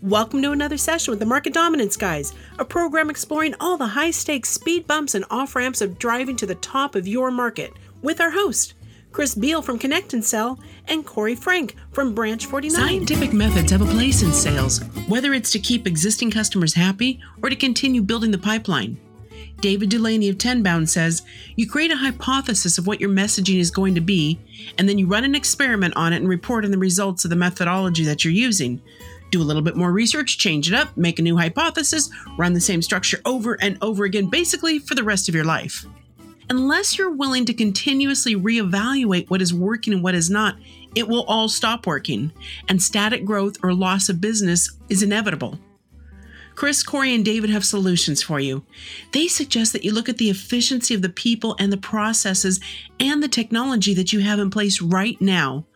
Welcome to another session with the Market Dominance Guys, a program exploring all the high stakes speed bumps and off ramps of driving to the top of your market with our host, Chris Beall from Connect and Sell, and Corey Frank from Branch 49. Scientific methods have a place in sales, whether it's to keep existing customers happy or to continue building the pipeline. David Dulany of Tenbound says you create a hypothesis of what your messaging is going to be, and then you run an experiment on it and report on the results of the methodology that you're using do a little bit more research, change it up, make a new hypothesis, run the same structure over and over again, basically for the rest of your life. Unless you're willing to continuously reevaluate what is working and what is not, it will all stop working, and static growth or loss of business is inevitable. Chris, Corey, and David have solutions for you. They suggest that you look at the efficiency of the people and the processes and the technology that you have in place right now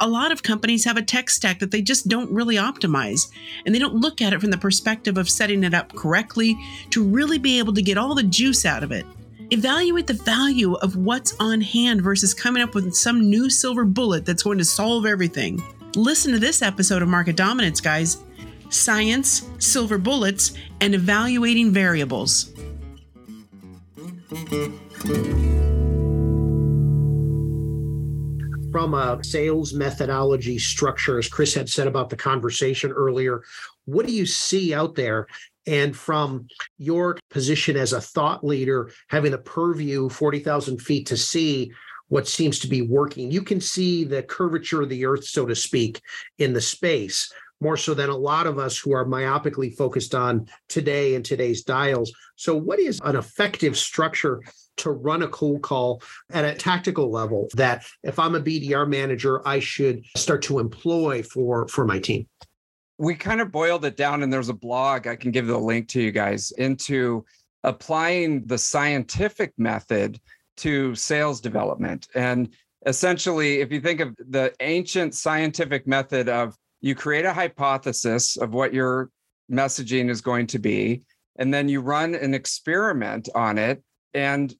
a lot of companies have a tech stack that they just don't really optimize, and they don't look at it from the perspective of setting it up correctly to really be able to get all the juice out of it. Evaluate the value of what's on hand versus coming up with some new silver bullet that's going to solve everything. Listen to this episode of Market Dominance, guys Science, Silver Bullets, and Evaluating Variables from a sales methodology structure, as Chris had said about the conversation earlier, what do you see out there? And from your position as a thought leader, having a purview 40,000 feet to see what seems to be working, you can see the curvature of the earth, so to speak, in the space more so than a lot of us who are myopically focused on today and today's dials. So, what is an effective structure to run a cold call at a tactical level that if I'm a BDR manager, I should start to employ for for my team? We kind of boiled it down, and there's a blog I can give the link to you guys into applying the scientific method to sales development. And essentially, if you think of the ancient scientific method of you create a hypothesis of what your messaging is going to be, and then you run an experiment on it and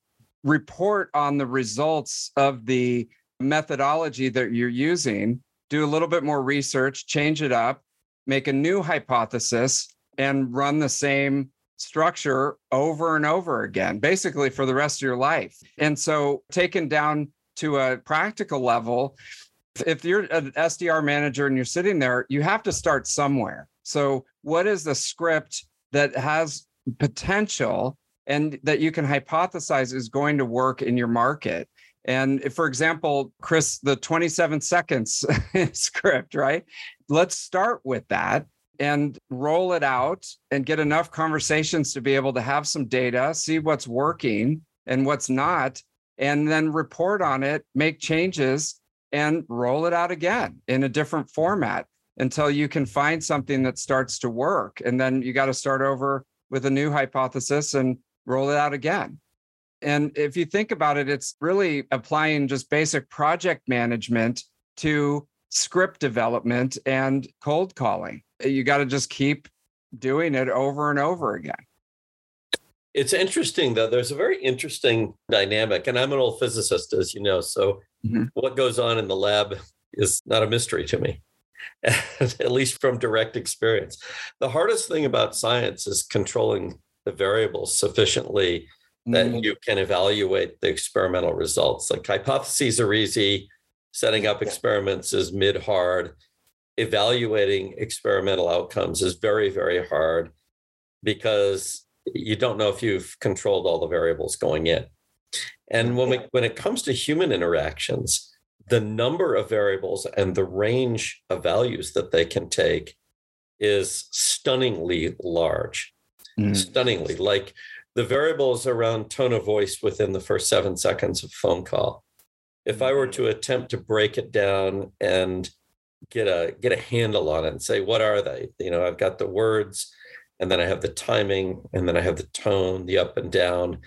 report on the results of the methodology that you're using, do a little bit more research, change it up, make a new hypothesis, and run the same structure over and over again, basically for the rest of your life. And so, taken down to a practical level, if you're an SDR manager and you're sitting there, you have to start somewhere. So, what is the script that has potential and that you can hypothesize is going to work in your market. And for example, Chris, the 27 seconds script, right? Let's start with that and roll it out and get enough conversations to be able to have some data, see what's working and what's not, and then report on it, make changes, and roll it out again in a different format until you can find something that starts to work. And then you got to start over with a new hypothesis and roll it out again. And if you think about it, it's really applying just basic project management to script development and cold calling. You got to just keep doing it over and over again. It's interesting, though. There's a very interesting dynamic, and I'm an old physicist, as you know. So, mm-hmm. what goes on in the lab is not a mystery to me, at least from direct experience. The hardest thing about science is controlling the variables sufficiently that mm-hmm. you can evaluate the experimental results. Like hypotheses are easy, setting up experiments is mid hard, evaluating experimental outcomes is very, very hard because you don't know if you've controlled all the variables going in. And when we, when it comes to human interactions, the number of variables and the range of values that they can take is stunningly large mm. stunningly. Like the variables around tone of voice within the first seven seconds of phone call. If I were to attempt to break it down and get a get a handle on it and say what are they? You know, I've got the words, and then I have the timing, and then I have the tone, the up and down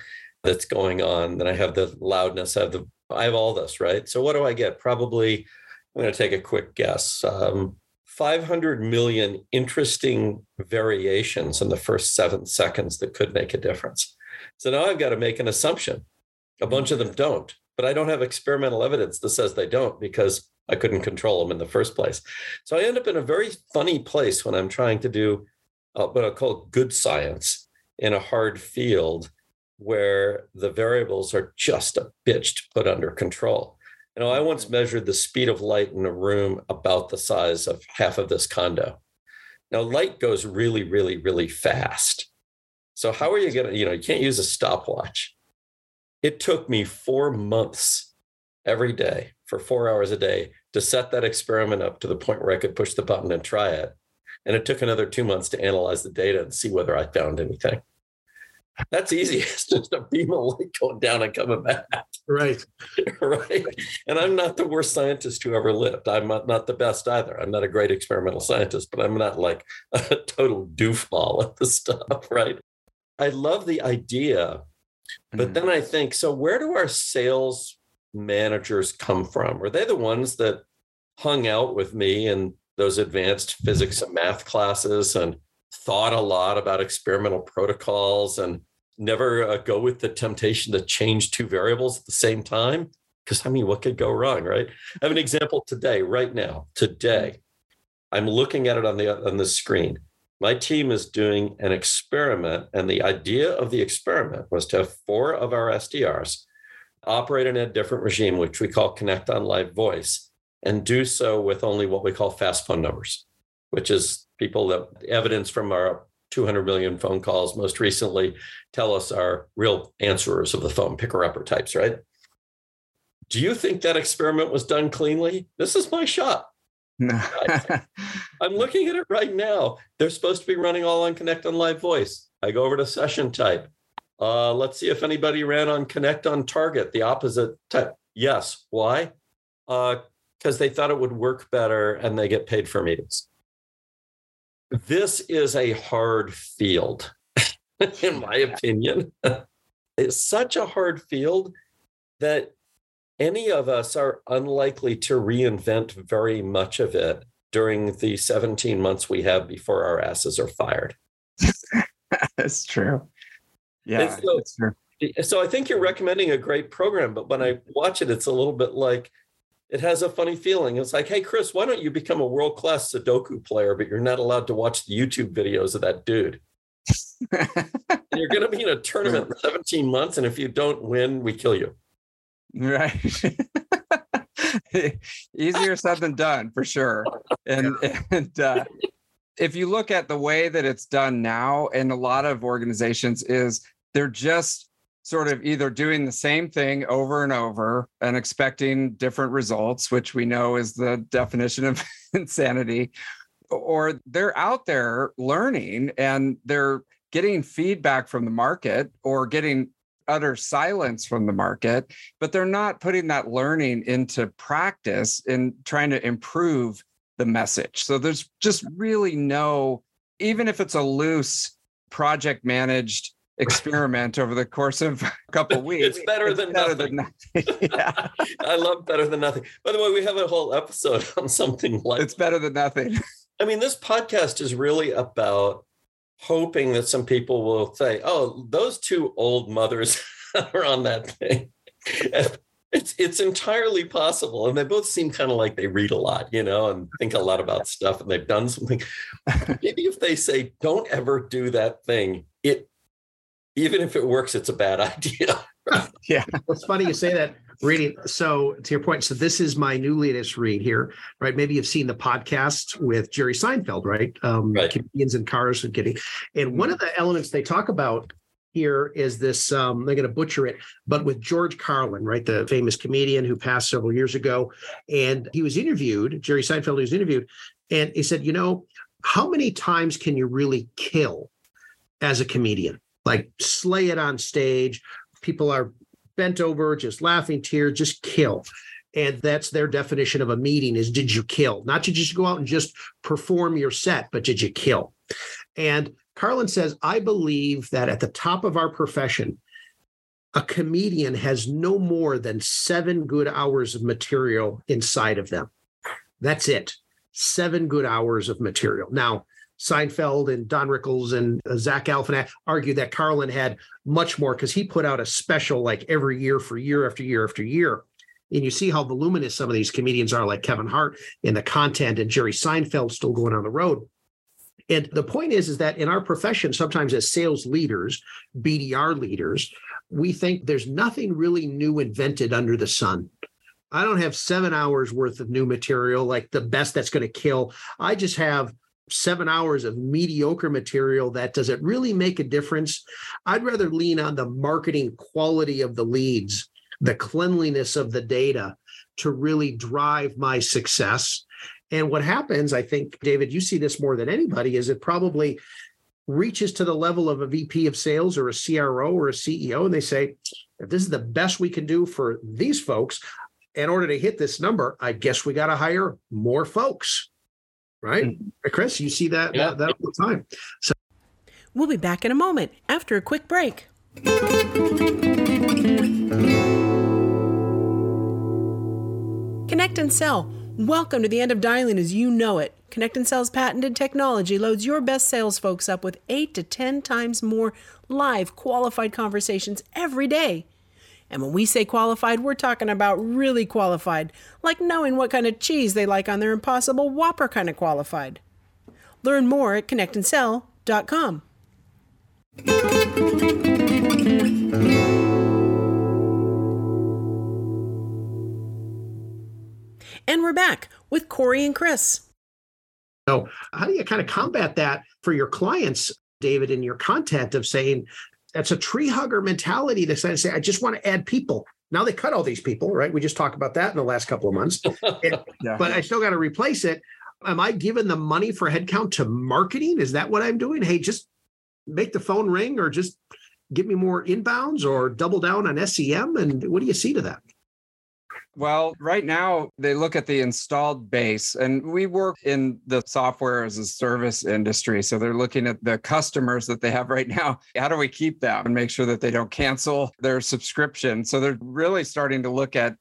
that's going on. Then I have the loudness. I have the I have all this right. So what do I get? Probably I'm going to take a quick guess. Um, 500 million interesting variations in the first seven seconds that could make a difference. So now I've got to make an assumption. A bunch of them don't, but I don't have experimental evidence that says they don't because I couldn't control them in the first place. So I end up in a very funny place when I'm trying to do uh, what I call good science in a hard field where the variables are just a bitch to put under control. You know, I once measured the speed of light in a room about the size of half of this condo. Now, light goes really, really, really fast. So, how are you going to, you know, you can't use a stopwatch. It took me four months every day for four hours a day to set that experiment up to the point where I could push the button and try it. And it took another two months to analyze the data and see whether I found anything. That's easy. It's just a beam of light going down and coming back. Right. right. And I'm not the worst scientist who ever lived. I'm not, not the best either. I'm not a great experimental scientist, but I'm not like a total doofball at the stuff. Right. I love the idea. But mm-hmm. then I think, so where do our sales managers come from? Were they the ones that hung out with me in those advanced physics and math classes and thought a lot about experimental protocols and never uh, go with the temptation to change two variables at the same time. Because I mean, what could go wrong, right? I have an example today, right now, today. I'm looking at it on the on the screen. My team is doing an experiment, and the idea of the experiment was to have four of our SDRs operate in a different regime, which we call Connect on Live Voice, and do so with only what we call fast phone numbers, which is people that evidence from our 200 million phone calls most recently tell us are real answerers of the phone, picker upper types, right? Do you think that experiment was done cleanly? This is my shot. No. I'm looking at it right now. They're supposed to be running all on Connect on Live Voice. I go over to session type. Uh, let's see if anybody ran on Connect on Target, the opposite type. Yes. Why? Because they thought it would work better and they get paid for meetings this is a hard field, in my opinion. it's such a hard field that any of us are unlikely to reinvent very much of it during the 17 months we have before our asses are fired. That's true. Yeah, so, that's true. So I think you're recommending a great program, but when I mm-hmm. watch it, it's a little bit like it has a funny feeling. It's like, hey, Chris, why don't you become a world class Sudoku player, but you're not allowed to watch the YouTube videos of that dude? you're going to be in a tournament in 17 months, and if you don't win, we kill you. Right. Easier said than done, for sure. And and uh, if you look at the way that it's done now, in a lot of organizations, is they're just sort of either doing the same thing over and over and expecting different results, which we know is the definition of insanity, or they're out there learning and they're getting feedback from the market or getting utter silence from the market, but they're not putting that learning into practice and trying to improve the message. So there's just really no, even if it's a loose project managed experiment over the course of a couple of weeks. It's better, it's than, better nothing. than nothing. yeah. I love better than nothing. By the way, we have a whole episode on something like it's better than nothing. I mean, this podcast is really about hoping that some people will say, "Oh, those two old mothers are on that thing." it's it's entirely possible, and they both seem kind of like they read a lot, you know, and think a lot about stuff, and they've done something. Maybe if they say, "Don't ever do that thing," it even if it works, it's a bad idea. yeah. It's funny you say that reading. So to your point, so this is my new latest read here, right? Maybe you've seen the podcast with Jerry Seinfeld, right? Um, right. Comedians in cars and getting, and one of the elements they talk about here is this um, they're going to butcher it but with george carlin right the famous comedian who passed several years ago and he was interviewed jerry seinfeld was interviewed and he said you know how many times can you really kill as a comedian like slay it on stage. People are bent over, just laughing, tears, just kill. And that's their definition of a meeting is did you kill? Not to just go out and just perform your set, but did you kill? And Carlin says, I believe that at the top of our profession, a comedian has no more than seven good hours of material inside of them. That's it. Seven good hours of material. Now, Seinfeld and Don Rickles and uh, Zach Galifianakis argued that Carlin had much more because he put out a special like every year for year after year after year. And you see how voluminous some of these comedians are, like Kevin Hart and the content and Jerry Seinfeld still going on the road. And the point is, is that in our profession, sometimes as sales leaders, BDR leaders, we think there's nothing really new invented under the sun. I don't have seven hours worth of new material, like the best that's going to kill. I just have seven hours of mediocre material that does it really make a difference? I'd rather lean on the marketing quality of the leads, the cleanliness of the data to really drive my success. And what happens, I think, David, you see this more than anybody, is it probably reaches to the level of a VP of sales or a CRO or a CEO, and they say, if this is the best we can do for these folks, in order to hit this number, I guess we got to hire more folks. Right? Mm-hmm. Chris, you see that, yeah. that, that all the time. So we'll be back in a moment after a quick break. Connect and sell. Welcome to the end of dialing as you know it. Connect and Sell's patented technology loads your best sales folks up with 8 to 10 times more live qualified conversations every day. And when we say qualified, we're talking about really qualified, like knowing what kind of cheese they like on their impossible whopper kind of qualified. Learn more at connectandsell.com. And we're back with Corey and Chris. So, how do you kind of combat that for your clients, David, in your content of saying, that's a tree hugger mentality to say, I just want to add people. Now they cut all these people, right? We just talked about that in the last couple of months. yeah. But I still got to replace it. Am I giving the money for headcount to marketing? Is that what I'm doing? Hey, just make the phone ring or just give me more inbounds or double down on SEM? And what do you see to that? Well, right now they look at the installed base, and we work in the software as a service industry. So they're looking at the customers that they have right now. How do we keep them and make sure that they don't cancel their subscription? So they're really starting to look at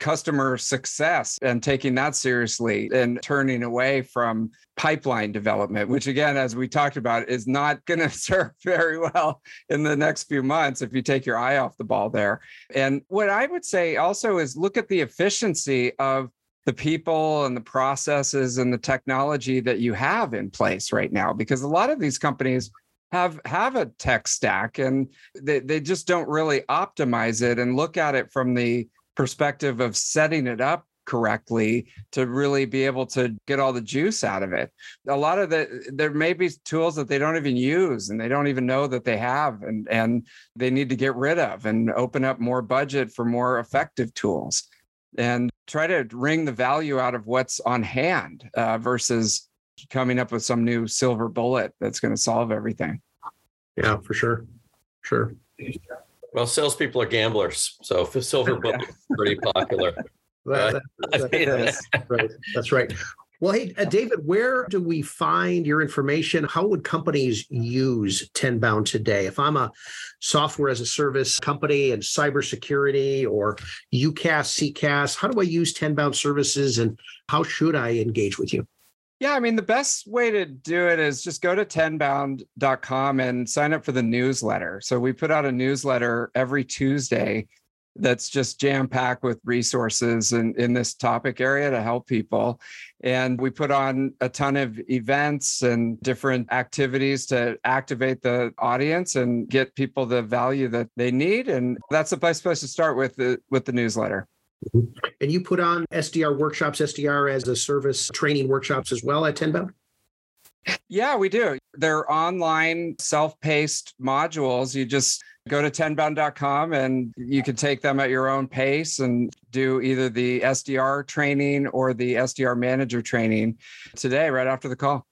customer success and taking that seriously and turning away from pipeline development, which again, as we talked about, is not going to serve very well in the next few months if you take your eye off the ball there. And what I would say also is look at the efficiency of the people and the processes and the technology that you have in place right now because a lot of these companies have have a tech stack and they, they just don't really optimize it and look at it from the perspective of setting it up correctly to really be able to get all the juice out of it. A lot of the there may be tools that they don't even use and they don't even know that they have and and they need to get rid of and open up more budget for more effective tools and try to wring the value out of what's on hand uh, versus coming up with some new silver bullet that's going to solve everything. Yeah, for sure. Sure. Well, salespeople are gamblers, so silver bullet is pretty popular. that, that, that's right. That's right. Well, hey, uh, David, where do we find your information? How would companies use Tenbound today? If I'm a software as a service company and cybersecurity or UCaaS, CCaaS, how do I use Tenbound services and how should I engage with you? Yeah, I mean, the best way to do it is just go to tenbound.com and sign up for the newsletter. So we put out a newsletter every Tuesday that's just jam packed with resources in, in this topic area to help people. And we put on a ton of events and different activities to activate the audience and get people the value that they need. And that's the best place to start with the, with the newsletter. And you put on SDR workshops, SDR as a service training workshops as well at Tenbound? Yeah, we do. They're online, self paced modules. You just go to tenbound.com and you can take them at your own pace and do either the SDR training or the SDR manager training today, right after the call.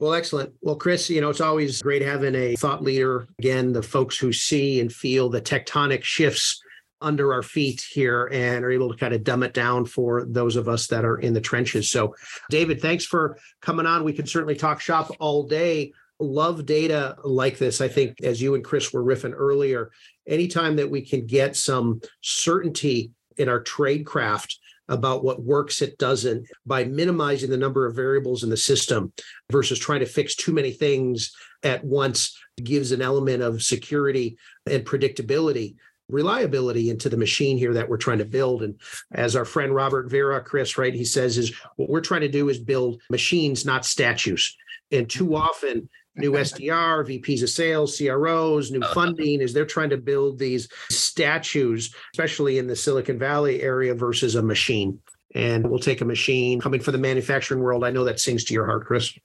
Well, excellent. Well, Chris, you know, it's always great having a thought leader. Again, the folks who see and feel the tectonic shifts under our feet here and are able to kind of dumb it down for those of us that are in the trenches. So, David, thanks for coming on. We can certainly talk shop all day. Love data like this. I think, as you and Chris were riffing earlier, anytime that we can get some certainty in our trade craft about what works, it doesn't, by minimizing the number of variables in the system versus trying to fix too many things at once gives an element of security and predictability reliability into the machine here that we're trying to build. And as our friend Robert Vera, Chris, right, he says is what we're trying to do is build machines, not statues. And too mm-hmm. often, new SDR, VPs of sales, CROs, new oh. funding is they're trying to build these statues, especially in the Silicon Valley area versus a machine. And we'll take a machine coming from the manufacturing world. I know that sings to your heart, Chris.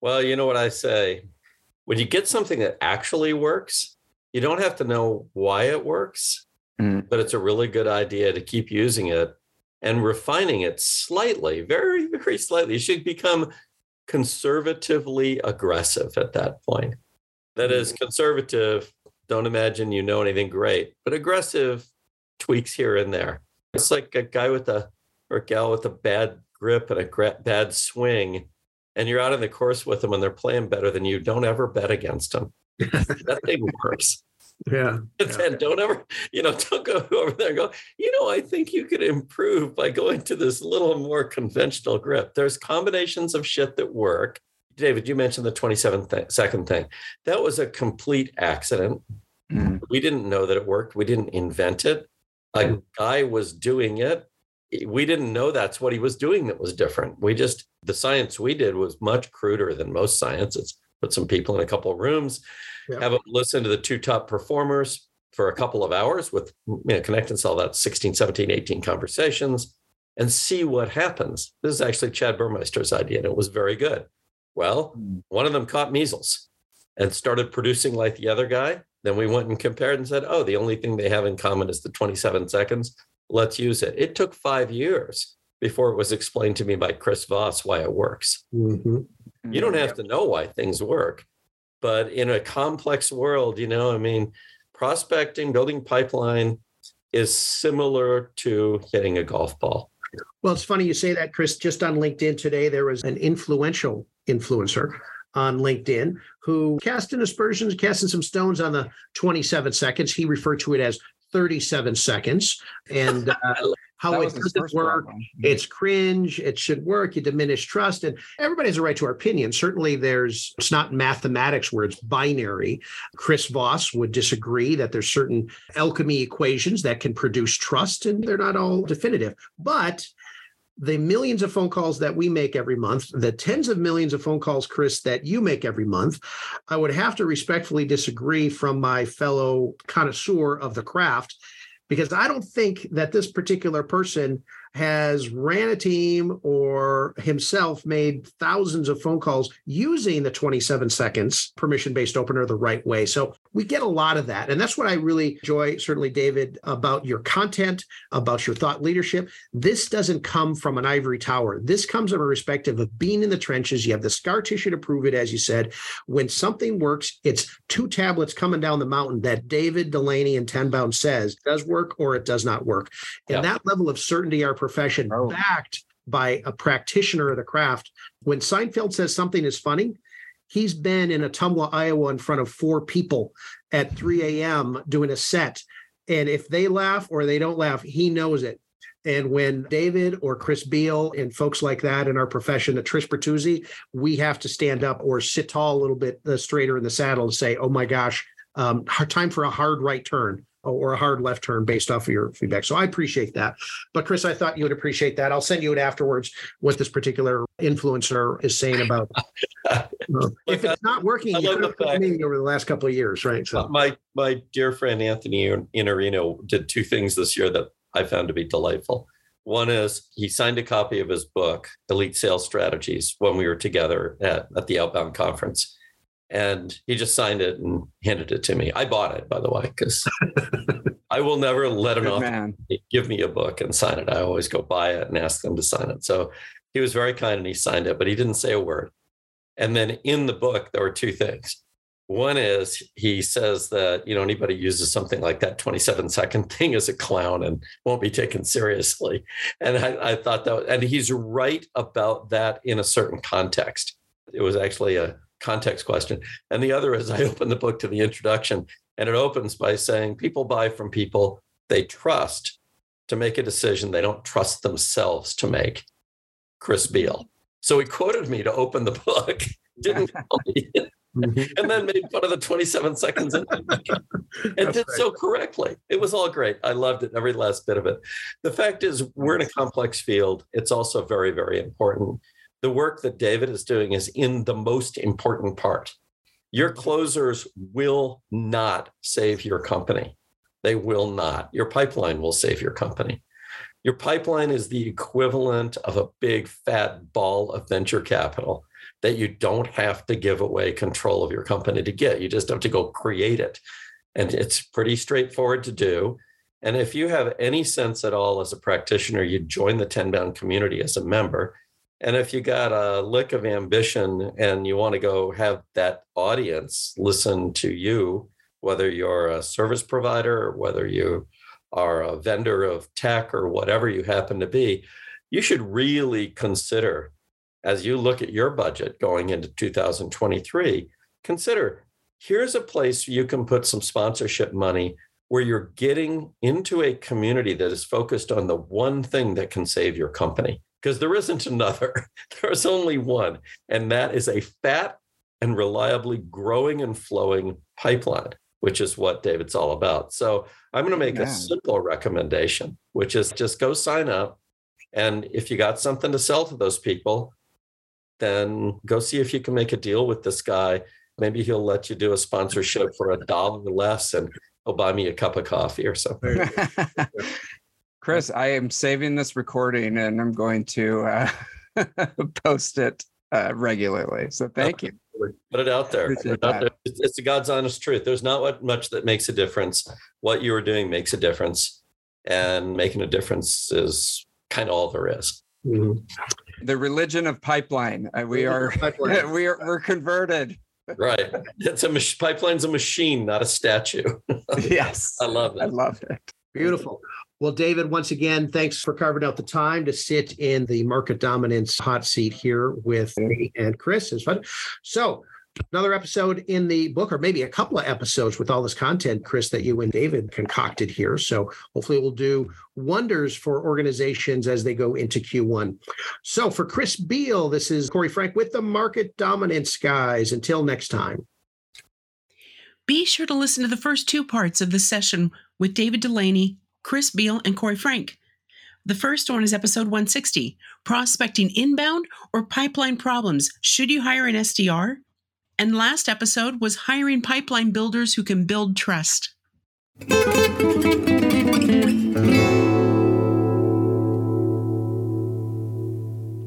Well, you know what I say. When you get something that actually works, you don't have to know why it works, mm. but it's a really good idea to keep using it and refining it slightly, very, very slightly. You should become conservatively aggressive at that point. That is, mm-hmm. conservative, don't imagine you know anything great, but aggressive tweaks here and there. It's like a guy with a or a gal with a bad grip and a bad swing, and you're out on the course with them and they're playing better than you. Don't ever bet against them. that thing works. Yeah. And don't ever, you know, don't go over there and go, you know, I think you could improve by going to this little more conventional grip. There's combinations of shit that work. David, you mentioned the 27 th- second thing. That was a complete accident. Mm. We didn't know that it worked. We didn't invent it. A mm. guy was doing it. We didn't know that's what he was doing that was different. We just, the science we did was much cruder than most science. Put some people in a couple of rooms yeah. have them listen to the two top performers for a couple of hours with you know, connect and sell that 16, 17, 18 conversations and see what happens. This is actually Chad Burmeister's idea, and it was very good. Well, hmm. one of them caught measles and started producing like the other guy. Then we went and compared and said, oh, the only thing they have in common is the 27 seconds. Let's use it. It took five years before it was explained to me by Chris Voss why it works. Mm-hmm. You don't have to know why things work. But in a complex world, you know, I mean, prospecting, building pipeline is similar to hitting a golf ball. Well, it's funny you say that, Chris. Just on LinkedIn today, there was an influential influencer on LinkedIn who cast an aspersions, casting some stones on the 27 seconds. He referred to it as 37 seconds. And uh, how it doesn't work. Problem. It's cringe. It should work. You diminish trust. And everybody has a right to our opinion. Certainly, there's, it's not mathematics where it's binary. Chris Voss would disagree that there's certain alchemy equations that can produce trust, and they're not all definitive. But the millions of phone calls that we make every month, the tens of millions of phone calls, Chris, that you make every month, I would have to respectfully disagree from my fellow connoisseur of the craft because I don't think that this particular person has ran a team or himself made thousands of phone calls using the 27 seconds permission based opener the right way. So we get a lot of that. And that's what I really enjoy, certainly, David, about your content, about your thought leadership. This doesn't come from an ivory tower. This comes from a perspective of being in the trenches. You have the scar tissue to prove it, as you said. When something works, it's two tablets coming down the mountain that David Dulany and Tenbound says does work or it does not work. And yeah. that level of certainty our profession oh. backed by a practitioner of the craft. When Seinfeld says something is funny, he's been in Ottumwa, Iowa, in front of four people at 3 a.m. doing a set. And if they laugh or they don't laugh, he knows it. And when David or Chris Beall and folks like that in our profession, the Trish Bertuzzi, we have to stand up or sit tall a little bit uh, straighter in the saddle and say, oh my gosh, um, time for a hard right turn or a hard left turn based off of your feedback. So I appreciate that. But Chris, I thought you would appreciate that. I'll send you it afterwards what this particular influencer is saying about uh, if it's not working, you could have me over the last couple of years, right? So my my dear friend Anthony Iannarino did two things this year that I found to be delightful. One is he signed a copy of his book, Elite Sales Strategies, when we were together at, at the Outbound Conference and he just signed it and handed it to me. I bought it, by the way, because I will never let him off. Give me a book and sign it. I always go buy it and ask them to sign it. So he was very kind and he signed it, but he didn't say a word. And then in the book, there were two things. One is he says that you know anybody uses something like that 27 second thing as a clown and won't be taken seriously. And I, I thought that, and he's right about that in a certain context. It was actually a context question. And the other is I open the book to the introduction, and it opens by saying people buy from people they trust to make a decision they don't trust themselves to make. Chris Beall. So he quoted me to open the book, didn't tell me, mm-hmm. and then made fun of the 27 seconds and did so correctly. It was all great. I loved it, every last bit of it. The fact is, we're in a complex field. It's also very, very important. The work that David is doing is in the most important part. Your closers will not save your company. They will not. Your pipeline will save your company. Your pipeline is the equivalent of a big fat ball of venture capital that you don't have to give away control of your company to get. You just have to go create it. And it's pretty straightforward to do. And if you have any sense at all as a practitioner, you join the Tenbound community as a member. And if you got a lick of ambition and you want to go have that audience listen to you, whether you're a service provider or whether you are a vendor of tech or whatever you happen to be, you should really consider as you look at your budget going into 2023, consider here's a place you can put some sponsorship money where you're getting into a community that is focused on the one thing that can save your company. Because there isn't another, there's only one, and that is a fat and reliably growing and flowing pipeline which is what David's all about. So I'm going to make a simple recommendation, which is just go sign up. And if you got something to sell to those people, then go see if you can make a deal with this guy. Maybe he'll let you do a sponsorship for a dollar less and he'll buy me a cup of coffee or something. Chris, I am saving this recording and I'm going to uh, post it uh, regularly. So thank you. Put it out there. It out there. It's, it's the God's honest truth. There's not much that makes a difference. What you are doing makes a difference, and making a difference is kind of all there is. Mm-hmm. The religion of pipeline. Uh, we are pipeline. we are we're converted. Right. It's a pipeline's a machine, not a statue. yes. I love it. I love it. Beautiful. Well, David, once again, thanks for carving out the time to sit in the market dominance hot seat here with me and Chris. It's fun. So, another episode in the book, or maybe a couple of episodes with all this content, Chris, that you and David concocted here. So, hopefully, we'll do wonders for organizations as they go into Q1. So, for Chris Beall, this is Corey Frank with the Market Dominance Guys. Until next time. Be sure to listen to the first two parts of the session with David Dulany Chris Beall, and Corey Frank. The first one is episode 160 Prospecting Inbound or Pipeline Problems. Should you hire an SDR? And last episode was Hiring Pipeline Builders Who Can Build Trust.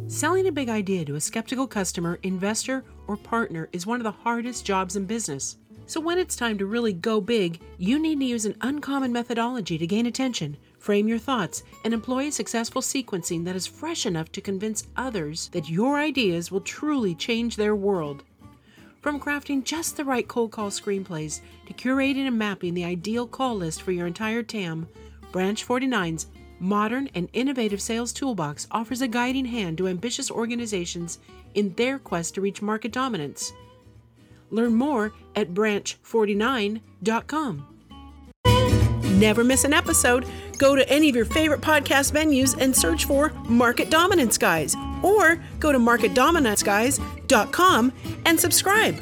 Selling a big idea to a skeptical customer, investor, or partner is one of the hardest jobs in business. So, when it's time to really go big, you need to use an uncommon methodology to gain attention, frame your thoughts, and employ a successful sequencing that is fresh enough to convince others that your ideas will truly change their world. From crafting just the right cold call screenplays to curating and mapping the ideal call list for your entire TAM, Branch 49's modern and innovative sales toolbox offers a guiding hand to ambitious organizations in their quest to reach market dominance. Learn more at branch49.com. Never miss an episode. Go to any of your favorite podcast venues and search for Market Dominance Guys or go to marketdominanceguys.com and subscribe.